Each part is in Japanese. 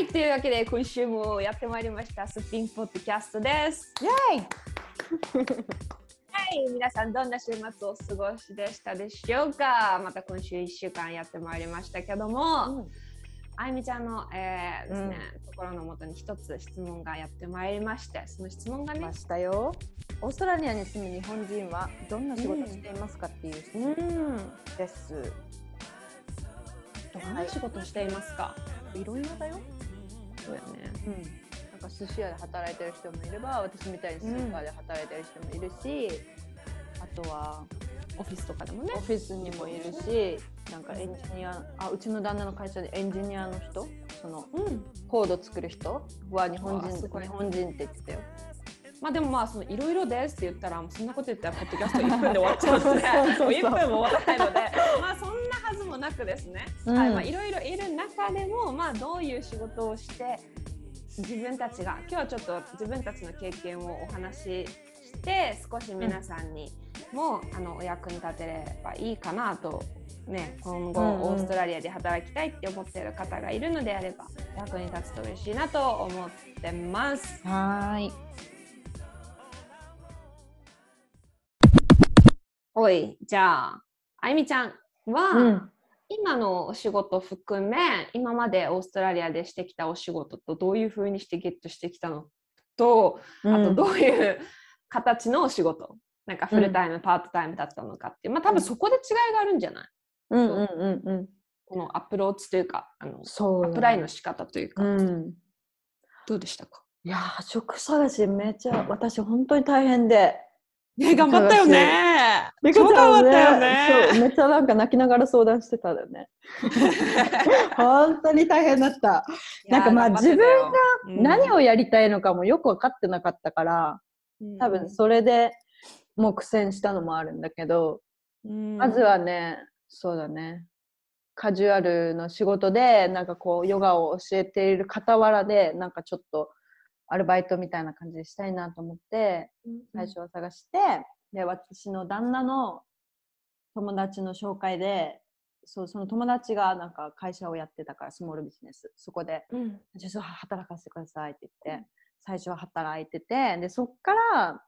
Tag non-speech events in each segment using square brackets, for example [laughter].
はい、というわけで今週もやってまいりましたスピンポッドキャストです。イェイはい、皆さんどんな週末をお過ごしでしたでしょうか？また今週1週間やってまいりましたけども、あゆみちゃんの、えーですねところのもとに一つ質問がやってまいりまして、その質問がねま、したよ。オーストラリアに住む日本人はどんな仕事をしていますかっていう質問うん、です。どんな仕事していますか、いろいろだよ。そうやね。うん。なんか寿司屋で働いてる人もいれば、私みたいにスーパーで働いてる人もいるし、あとはオフィスとかでもねオ。フィスにもいるし、なんかエンジニア、あうちの旦那の会社でエンジニアの人、そのうん、コード作る人は日本人日本人って言ってたよ。まあでもまあそのいろいろですって言ったらそんなこと言ったらポッドキャスト1分で終わっちゃうので [laughs] そうそうそうもう1分も終わらないので [laughs] まあそんなはずもなくですね、うんはいまあいろいろいる中でもまあどういう仕事をして自分たちが今日はちょっと自分たちの経験をお話しして少し皆さんにも、あのお役に立てればいいかなと。ね、今後うんうんオーストラリアで働きたいって思っている方がいるのであれば役に立つと嬉しいなと思ってます。はーい。おい、じゃあ、あゆみちゃんは、うん。今のお仕事含め、今までオーストラリアでしてきたお仕事とどういうふうにしてゲットしてきたの？と、あとどういう形のお仕事、なんかフルタイム、パートタイムだったのかってまあ多分そこで違いがあるんじゃない？うんうんうんうん。このアプローチというか、あのそうだね。アプライの仕方というか、うん。どうでしたか？いやー職探しめっちゃ私本当に大変で。ね、頑張ったよね。頑張ったよそうねめっちゃなんか泣きながら相談してたよね。[laughs] 本当に大変だった。なんかまあ自分が何を、をやりたいのかもよく分かってなかったから、多分それでもう苦戦したのもあるんだけど、うん。まずはね、そうだね。カジュアルの仕事で、なんかこう、ヨガを教えている傍らで、なんかちょっと、アルバイトみたいな感じでしたいなと思って、最初は探して、で、私の旦那の友達の紹介で、そう、その友達がなんか会社をやってたから、スモールビジネス。そこで、うんじゃあ働かせてくださいって言って、最初は働いてて、で、そっから、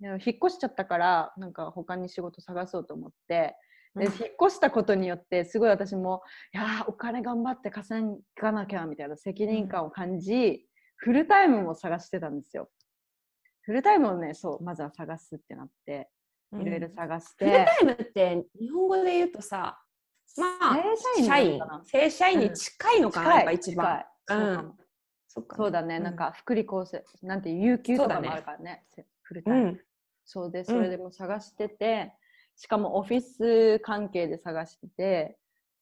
引っ越しちゃったから、なんか他に仕事探そうと思って、で、うん。引っ越したことによって、すごい私も、いやーお金頑張って稼がなきゃみたいな責任感を感じ、フルタイムも探してたんですよ。フルタイムをね、そう、まずは探すってなって、いろいろ探しフルて、タイムって日本語で言うとさ、まあ、正社員正社員に近いのかな、やっぱ一番。そうかも。そっか。そうだね、うん。なんか福利厚生、なんていう有給とかもあるからね、せフルうタイム。ん。そうで、それでも探してて、しかもオフィス関係で探してて、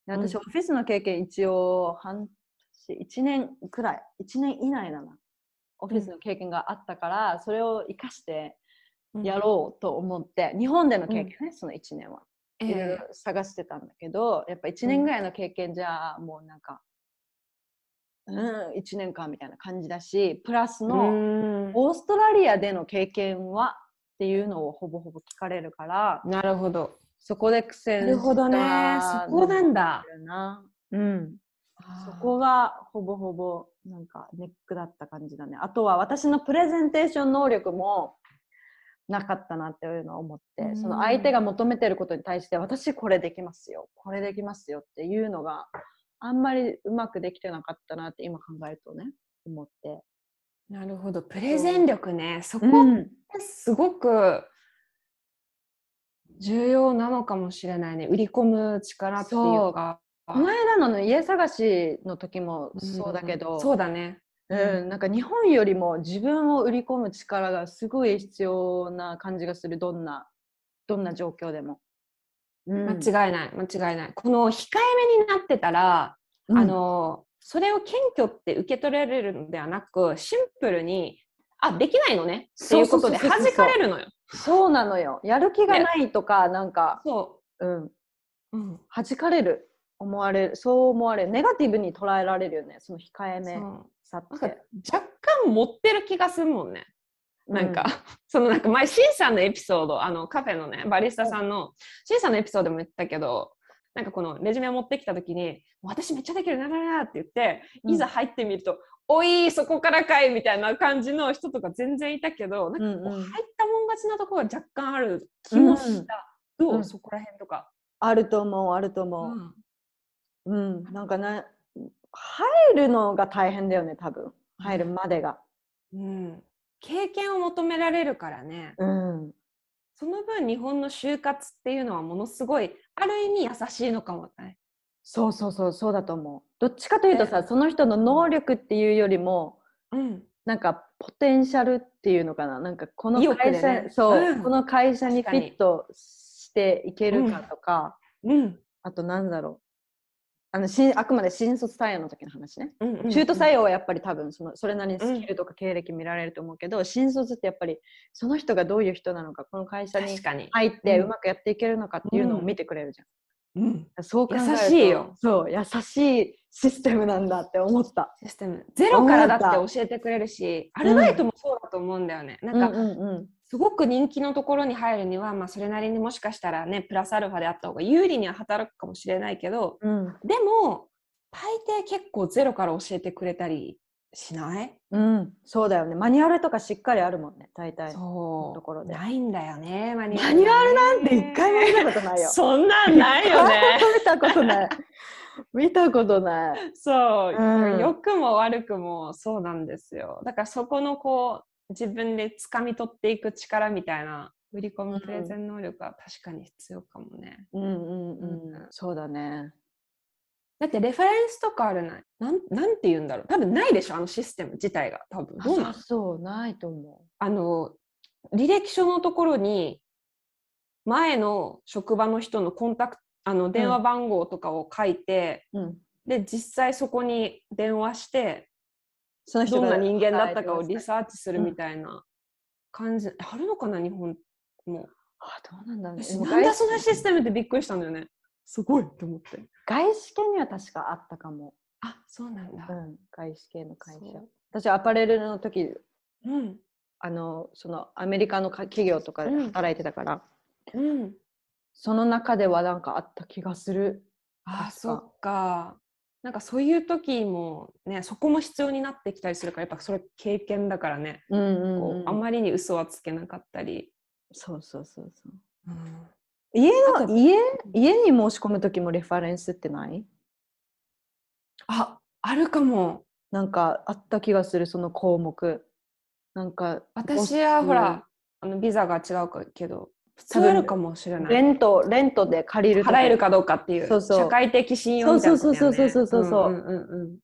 で私、うん。オフィスの経験一応半年、1年くらい、1年以内だな。オフィスの経験があったから、それを生かしてやろうと思って、日本での経験ね、その1年は。えいろいろ探してたんだけど、やっぱ1年ぐらいの経験じゃ、もうなんか、うん、1年間みたいな感じだし、プラスえの、うんオーストラリアでの経験はっていうのをほぼほぼ聞かれるから、なるほど。そこで苦戦したなるほどね。そこなんだ。うん。そこがほぼほぼなんかネックだった感じだね。あとは私のプレゼンテーション能力もなかったなっていうのを思って、うんその相手が求めてることに対して私これできますよ、これできますよっていうのがあんまりうまくできてなかったなって今考えるとね、思って。なるほど。プレゼン力ね。そこうんってすごく重要なのかもしれないね。売り込む力っていうか。この間の家探しの時もそうだけど、んそうだね。うん、なんか日本よりも自分を売り込む力がすごい必要な感じがするどんなどんな状況でも。うん間違いない、間違いない。この控えめになってたら、うんあの、それを謙虚って受け取られるのではなく、シンプルに、あ、できないのねっていうことで弾かれるのよ。そうなのよ。やる気がないとか、なんか、そうん、う。うん。弾かれる、思われる、そう思われる、ネガティブに捉えられるよね、その控えめさっなんかて。若干持ってる気がするもんね。なんか、う [laughs] そのなんか前、シンさんのエピソード、あのカフェのね、バリスタさんの、シンさんのエピソードでも言ったけど、なんかこのレジュメを持ってきたときに、私めっちゃできるならなって言って、うん。いざ入ってみると、おいそこからかいみたいな感じの人とか全然いたけどなんかこううんうん。入ったもん勝ちなところが若干ある気もした、どう、うん。そこら辺とか、あると思うあると思うんう。うん、なんかな入るのが大変だよね多分。入るまでが。うん、経験を求められるからね。うん、その分日本の就活っていうのはものすごいある意味優しいのかもね。そうそうそうそうだと思う。どっちかというとさ、ね。その人の能力っていうよりもうん、なんかポテンシャルっていうのかな。なんかこの会社、でね。そう、うん。この会社にフィットしていけるかとか、うん。あとなんだろうあの新あくまで新卒採用の時の話ね。うんうん中途採用はやっぱり多分そのそれなりにスキルとか経歴見られると思うけど、新卒ってやっぱりその人がどういう人なのかこの会社に入ってうん。うまくやっていけるのかっていうのを見てくれるじゃん。うん、そう考え優しいよ。そう優しいシステムなんだって思った。システム。ゼロからだ思っって教えてくれるしアルバイトもそうだと思うんだよね。なんか、うんうんすごく人気のところに入るには、まあ、それなりにもしかしたらねプラスアルファであった方が有利には働くかもしれないけどうん。でも大抵結構ゼロから教えてくれたりしない？うん、そうだよね。マニュアルとかしっかりあるもんね大体。そう。ところで。ないんだよねマニマニュアルなんて一回も見たことないよ。そんなんないよね。見たことない。[laughs] 見たことない。そう、うん。良くも悪くもそうなんですよ。だからそこのこう自分で掴み取っていく力みたいな売り込むプレゼン能力は確かに必要かもね、うんうんうん。そうだね。だってレファレンスとかあるない？なんなんて言うんだろう？多分ないでしょあのシステム自体が。多分。どうなんあそうないと思あの履歴書のところに前の職場の人のコンタクトあの電話番号とかを書いて、う。うん。で実際そこに電話してその人がどんな人間だったかをリーサーチするみたいな感じ、あるのかな日本も。あどうなんだろうなんだそんなシステムってびっくりしたんだよね。すごいって思って。外資系には確かあったかも。あそうなんだ、うん。外資系の会社。私アパレルの時うん。あのそのアメリカのか企業とかでうん。働いてたから、うん。その中ではなんかあった気がする。あそっかなんかそういう時もねそこも必要になってきたりするからやっぱそれ経験だからね、うんうんこうあんまりに嘘はつけなかったり、そうそうそうそう。うん。家の家家に申し込む時もレファレンスってない？ああるかも。なんかあった気がするその項目。なんか私はほらあのビザが違うかけど普通あるかもしれない。レントレントで借りる時払えるかどうかっていう。そうそう。社会的信用みたいなね。そうそうそうそうそう。そうんんうんうん。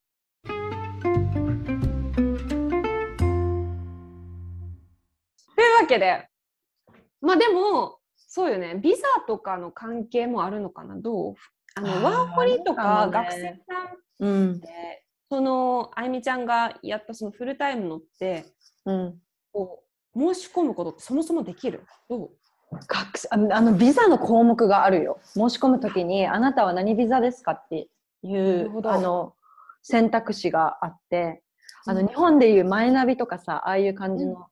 というわけで。まあでもそうよね。ビザとかの関係もあるのかな？どう？あのワーホリとか学生さんうんでそのあゆみちゃんがやったそのフルタイムのってうん。こう申し込むことってそもそもできる？どう？学生ああのビザの項目があるよ。申し込むときにあなたは何ビザですかっていうあの選択肢があってあのうん。日本でいうマイナビとかさああいう感じの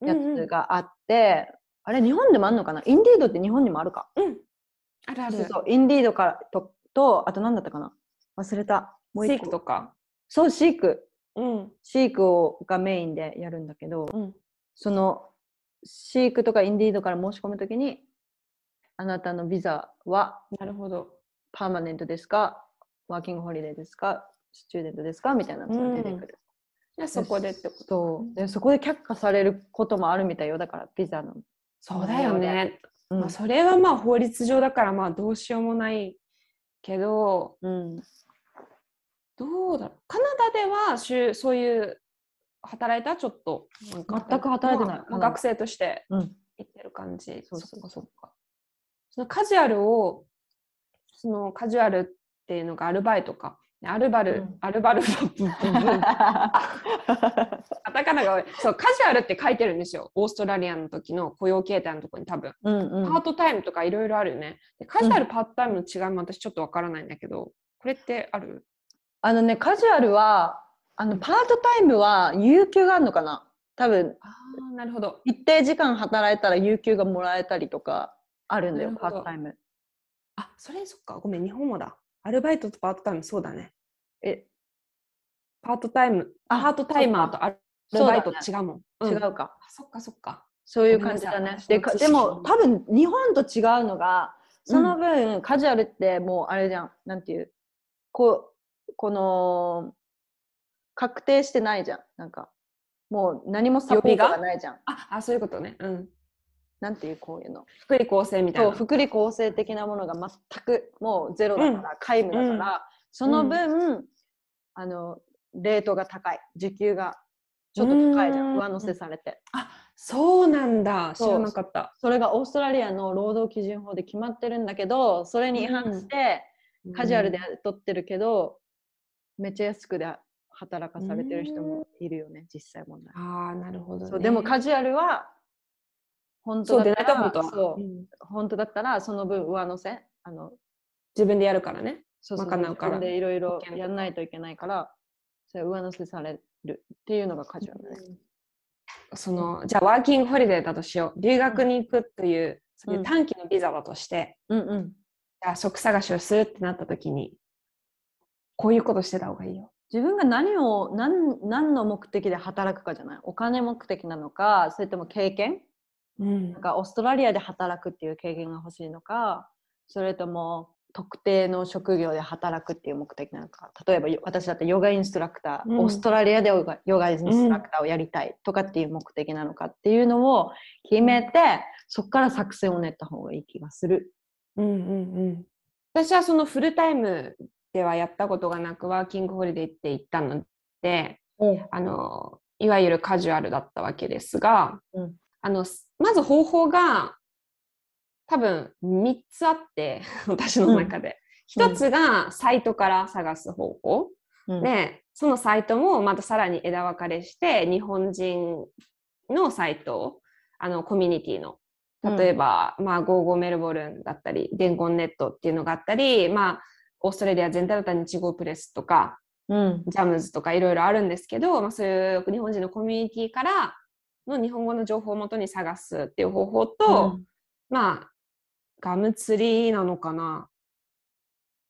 やつがあって、あれ日本でもあるのかな？インディードって日本にもあるか？うん。うんあるある。そうそう。インディードからととあと何だったかな？忘れた。もうシー一個クとか？そうシーク。うん。シークをがメインでやるんだけど、うん。そのシークとかインディードから申し込むときにあなたのビザはなるほど。パーマネントですか？ワーキングホリデーですか？スチューデントですか？みたいなのが出てくる。じゃあそこでってこと。でそこで却下されることもあるみたいよ。だからビザの。そうだよね、うん。まあ、それはまあ法律上だからまあどうしようもないけどうん。どうだろう。カナダでは週そういう働いたちょっと全く働いてない。まあ学生としてうん。行ってる感じ。そうそうそっかそっかそのカジュアルをそのカジュアルっていうのがアルバイトか。アルバル、うん。アルバル [laughs] カタカナが多いそうカジュアルって書いてるんですよ。オーストラリアの時の雇用形態のところに多分。うんうん。パートタイムとかいろいろあるよね。でカジュアル、パートタイムの違いも私ちょっとわからないんだけど、これってある？あのねカジュアルはあのパートタイムは有給があるのかな？多分ああ、なるほど。一定時間働いたら有給がもらえたりとかあるんだよパートタイム。あ、それそっか。ごめん、日本もだ。アルバイトとパートタイムそうだね。え？パートタイム、パあートタイマーとアルバイト違うもん。うん違うか。あそっかそっか。そういう感じだね。でかでも多分日本と違うのがその分、カジュアルってもうあれじゃんなんていう？こうこの確定してないじゃんなんかもう何もサポートがないじゃん。ああ、そういうことね。うん。なんていうこういうの？福利厚生みたいな。福利厚生的なものが全くもうゼロだから、皆無だから、その分、あのレートが高い時給がちょっと高いじゃうんん上乗せされて。あそうなんだ。知そうらなかった。それがオーストラリアの労働基準法で決まってるんだけどそれに違反してカジュアルで取ってるけど、めっちゃ安くで働かされてる人もいるよね、実際問題。ああ、なるほど、ね。そうでもカジュアルは本当だったらそううん本当だったらその分上乗せあの自分でやるからね。そうそう賄うからでいろいろやんないといけないからそれ上乗せされるっていうのがカジュアルね。そのじゃあワーキングホリデーだとしよう留学に行くという、そういう短期のビザだとして、うんうんじゃあ職探しをするってなった時にこういうことしてた方がいいよ。自分が何を何何の目的で働くかじゃない。お金目的なのかそれとも経験？うん。なんかオーストラリアで働くっていう経験が欲しいのかそれとも特定の職業で働くっていう目的なのか。例えばよ私だってヨガインストラクター、うん。オーストラリアでヨガヨガインストラクターをやりたいとかっていう目的なのかっていうのを決めてそこから作戦を練った方がいい気がする。うんうんうん、私はそのフルタイムではやったことがなくワーキングホリデーって言ったのであのいわゆるカジュアルだったわけですが、うん。あのまず方法が多分3つあって [laughs] 私の中で、うん。1つがサイトから探す方法、うん。でそのサイトもまたさらに枝分かれして日本人のサイトあのコミュニティの。例えば、まあ、ゴーゴーメルボルンだったり、伝言ネットっていうのがあったり、まあ、オーストラリア全体だったら日号プレスとか、うんジャムズとかいろいろあるんですけど、まあ、そういう日本人のコミュニティからの日本語の情報をもとに探すっていう方法と、まあ、ガム釣りなのかな？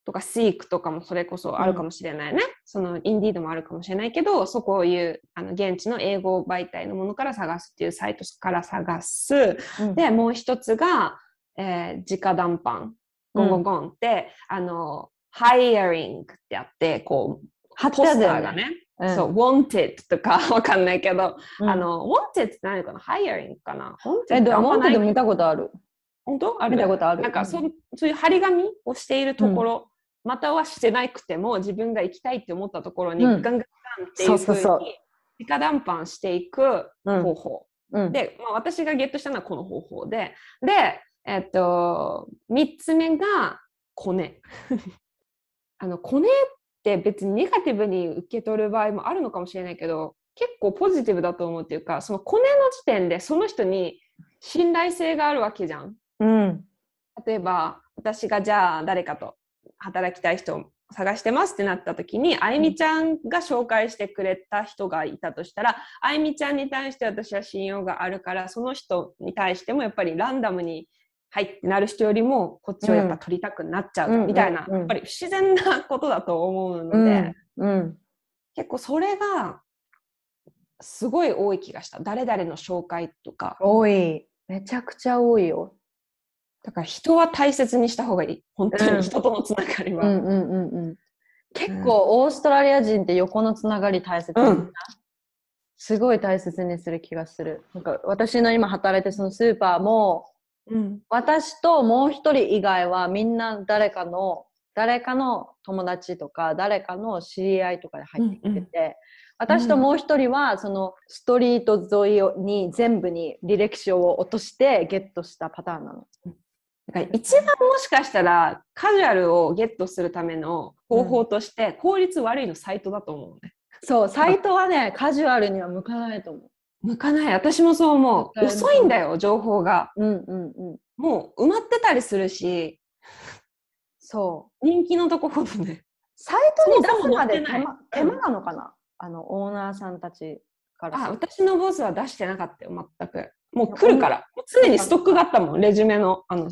とか、シークとかもそれこそあるかもしれないね。そのインディードもあるかもしれないけど、そこいうあの現地の英語媒体のものから探すっていうサイトから探す。うんで、もう一つが、えー直談判。ゴンゴンゴンって、あの、ハイアリングってあって、こう、貼ってポスあるよね。ターがね、うん。そう、wanted とか [laughs] わかんないけど、うん。あの、wanted って何かな？ハイアリングかな？wanted えでもってあんまない。モンテで見たことある。本当？ある？見たことある。なんかうん。そ,、そういう張り紙をしているところ、またはしてなくても自分が行きたいって思ったところにうん。ガンガンガンっていうふそうそうそう。うに直談判していくうん。方法。うん、で、まあ、私がゲットしたのはこの方法で、で、えっと、3つ目がコネ。あの、コネって別にネガティブに受け取る場合もあるのかもしれないけど、結構ポジティブだと思うっていうか、そのコネの時点でその人に信頼性があるわけじゃん。うん例えば、私がじゃあ誰かと働きたい人を探してますってなった時に、あいみちゃんが紹介してくれた人がいたとしたら、あいみちゃんに対して私は信用があるから、その人に対してもやっぱりランダムに、はいってなる人よりも、こっちをやっぱ取りたくなっちゃううんみたいな、やっぱり不自然なことだと思うので、うんうん結構それがすごい多い気がした。誰々の紹介とか。多いめちゃくちゃ多いよ。だから人は大切にした方がいい。本当うんに人とのつながりは。うんうんうんうん。結構オーストラリア人って横のつながり大切に、うんすごい大切にする気がする。なんか私の今働いてるそのスーパーもうん。私ともう一人以外はみんな誰かの誰かの友達とか誰かの知り合いとかで入ってきてて、私ともう一人はそのストリート沿いをに全部に履歴書を落としてゲットしたパターンなの。だから一番もしかしたらカジュアルをゲットするための方法として効率悪いのサイトだと思うね。そう、サイトはね、カジュアルには向かないと思向かない。私もそう思う。遅いんだよ、情報が。う。うんうんうん。もう埋まってたりするし、そう。人気のとこほどね。サイトに出すまでそもそも載ってない手間手間なのかな、あの、オーナーさんたちからあ。私のボスは出してなかったよ、全く。もう来るから。もう常にストックがあったもん、レジュメの。あの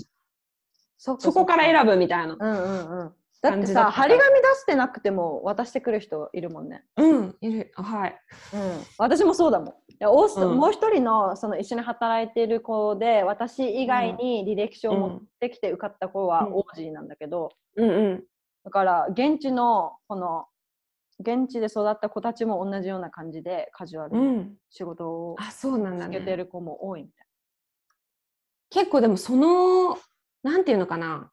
そそこからぶ。選ぶみたいな。うんうんうん。だってさ、張り紙出してなくても渡してくる人いるもんね。うん、いる。はい。うん、私もそうだもん。オーストうんもう一人のその一緒に働いている子で私以外に履歴書を持ってきて受かった子はうんオージーなんだけど、うんうん。だから現地のこの現地で育った子たちも同じような感じでカジュアルなうん。仕事をあ、そうなんだつけてね。る子も多いみたい結構でもその、なんていうのかな。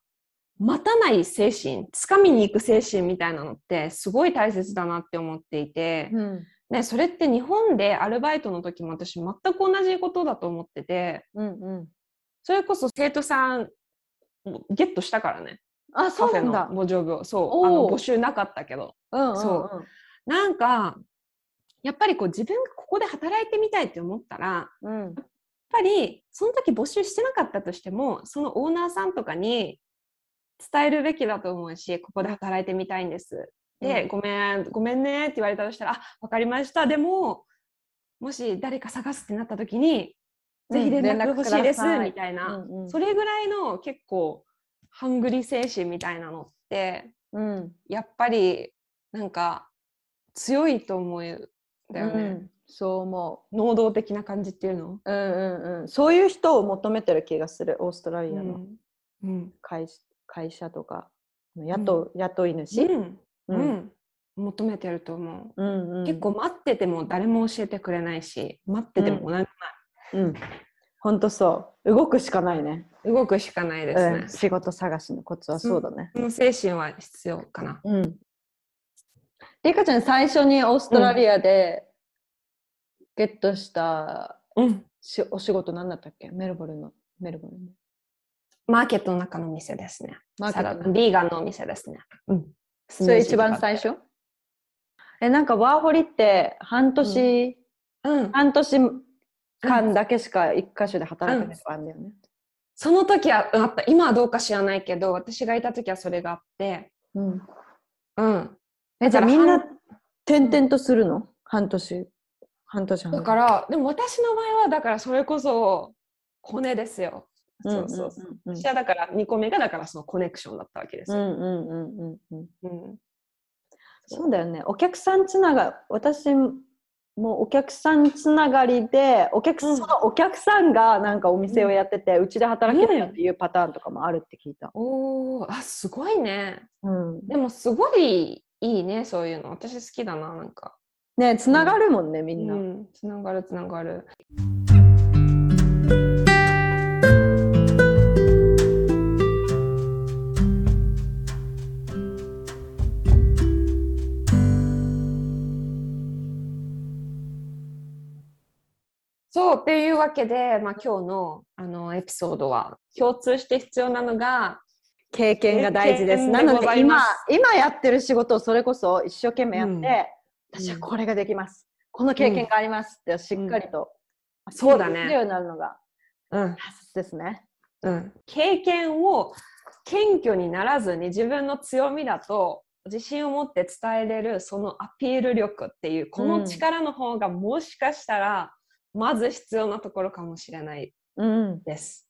待たない精神、掴みに行く精神みたいなのってすごい大切だなって思っていて、な。うんね、それって日本でアルバイトの時も私全く同じことだと思ってて、うんうん、それこそ生徒さんもゲットしたからね。あそうなんだ。ごジョブを。そう。あの募集なかったけど。うんうんうん、そなんか、やっぱりこう自分がここで働いてみたいって思ったら、やっうんぱりその時募集してなかったとしても、そのオーナーさんとかに伝えるべきだと思うし、ここで働いてみたいんです。で、うん。ごめん、ごめんねって言われたとしたら、あ、わかりました。でも、もし誰か探すってなった時に、ぜひ連絡欲しいです、みたいな、うんうん。それぐらいの結構、ハングリー精神みたいなのって、うん。やっぱりなんか強いと思うんだよね。うん。そう思能動的な感じっていうの？う、うんうんうん、そういう人を求めてる気がするオーストラリアのうん。会,、会社とか。雇う、雇い主、うん。ううんん。求めてると思う。うんうん、結構待ってても誰も教えてくれないし、待ってても何もうん、ほんとそう動くしかないねない。動くしかないですね。うん、仕事探しのコツはそうだね。その精神は必要かな。うん。リカちゃん最初にオーストラリアでゲットしたうん。し、お仕事何だったっけ？メルボルンの。メルボルンの。マーケットの中の店ですね。マーケットのビーガンのお店ですね。うん。それ一番最初？え、なんかワーホリって半年、うん。半年間だけしか一箇所で働くとか？あるんだよね。その時はあった。今はどうか知らないけど、私がいた時はそれがあって、うん。うん。え、じゃあみんな半転々とするの？半年。半年半年。だから、でも私の場合は、だからそれこそ、コネですよ。うんうんそうそうそう。うんうん私はだから、2個目がだからそのコネクションだったわけですよ。うんうんうんうんうん。うんそうだよね。お客さんつなが、私もお客さんつながりで、お客,、うんそのお客さんがなんかお店をやってて、うちで働けるよっていうパターンとかもあるって聞いた。おー、あ、すごいね。うん、でも、すごいいいね、そういうの。私好きだな、なんか。ねつながるもんね、みんな。うん、つながる、つながる。そうっていうわけで、まあ、今日のあのエピソードは共通して必要なのが経験が大事です。なので今今やってる仕事をそれこそ一生懸命やって、うん。私はこれができます。この経験があります。ってしっかりと、そうだね。になるのがうん、ですね。うん、経験を謙虚にならずに自分の強みだと自信を持って伝えれるそのアピール力っていうこの力の方がもしかしたらまず必要なところかもしれないうん。です。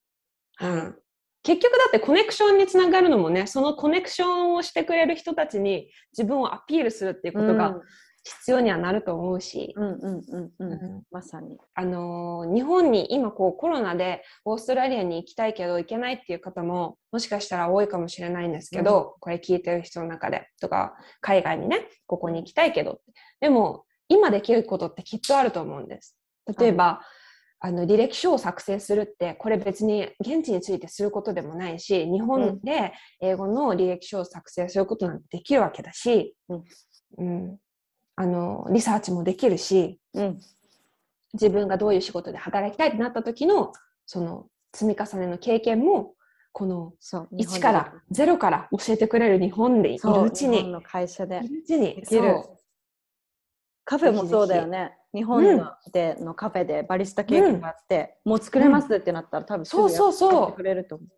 うん、結局だってコネクションにつながるのもねそのコネクションをしてくれる人たちに自分をアピールするっていうことが必要にはなると思うし、うんうんうんうん、ううんんまさに。あのー日本に今こうコロナでオーストラリアに行きたいけど行けないっていう方ももしかしたら多いかもしれないんですけど、これ聞いてる人の中でとか海外にねここに行きたいけどでも今できることってきっとあると思うんです。例えば、あの履歴書を作成するってこれ別に現地についてすることでもないし日本で英語の履歴書を作成することなんてできるわけだし、うんうんあのリサーチもできるしうん。自分がどういう仕事で働きたいってなった時のその積み重ねの経験もこのそう。1から0から教えてくれる日本でいるそううちに日本の会社でい。るうちにカフェもそうだよね。日本のでのカフェでバリスタ経験があって、もう作れますってなったら多分そうそうそうくれると思う。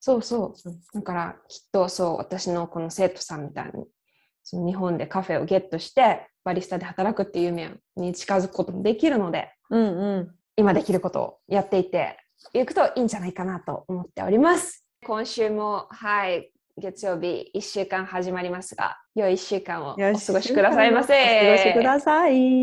そうそううんだからきっとそう私のこの生徒さんみたいにその日本でカフェをゲットしてバリスタで働くっていう夢に近づくこともできるのでうんうん。今できることをやっていっていくといいんじゃないかなと思っております。今週もはい月曜日1週間始まりますが、良い1週間をお過ごしくださいませ。お過ごしください。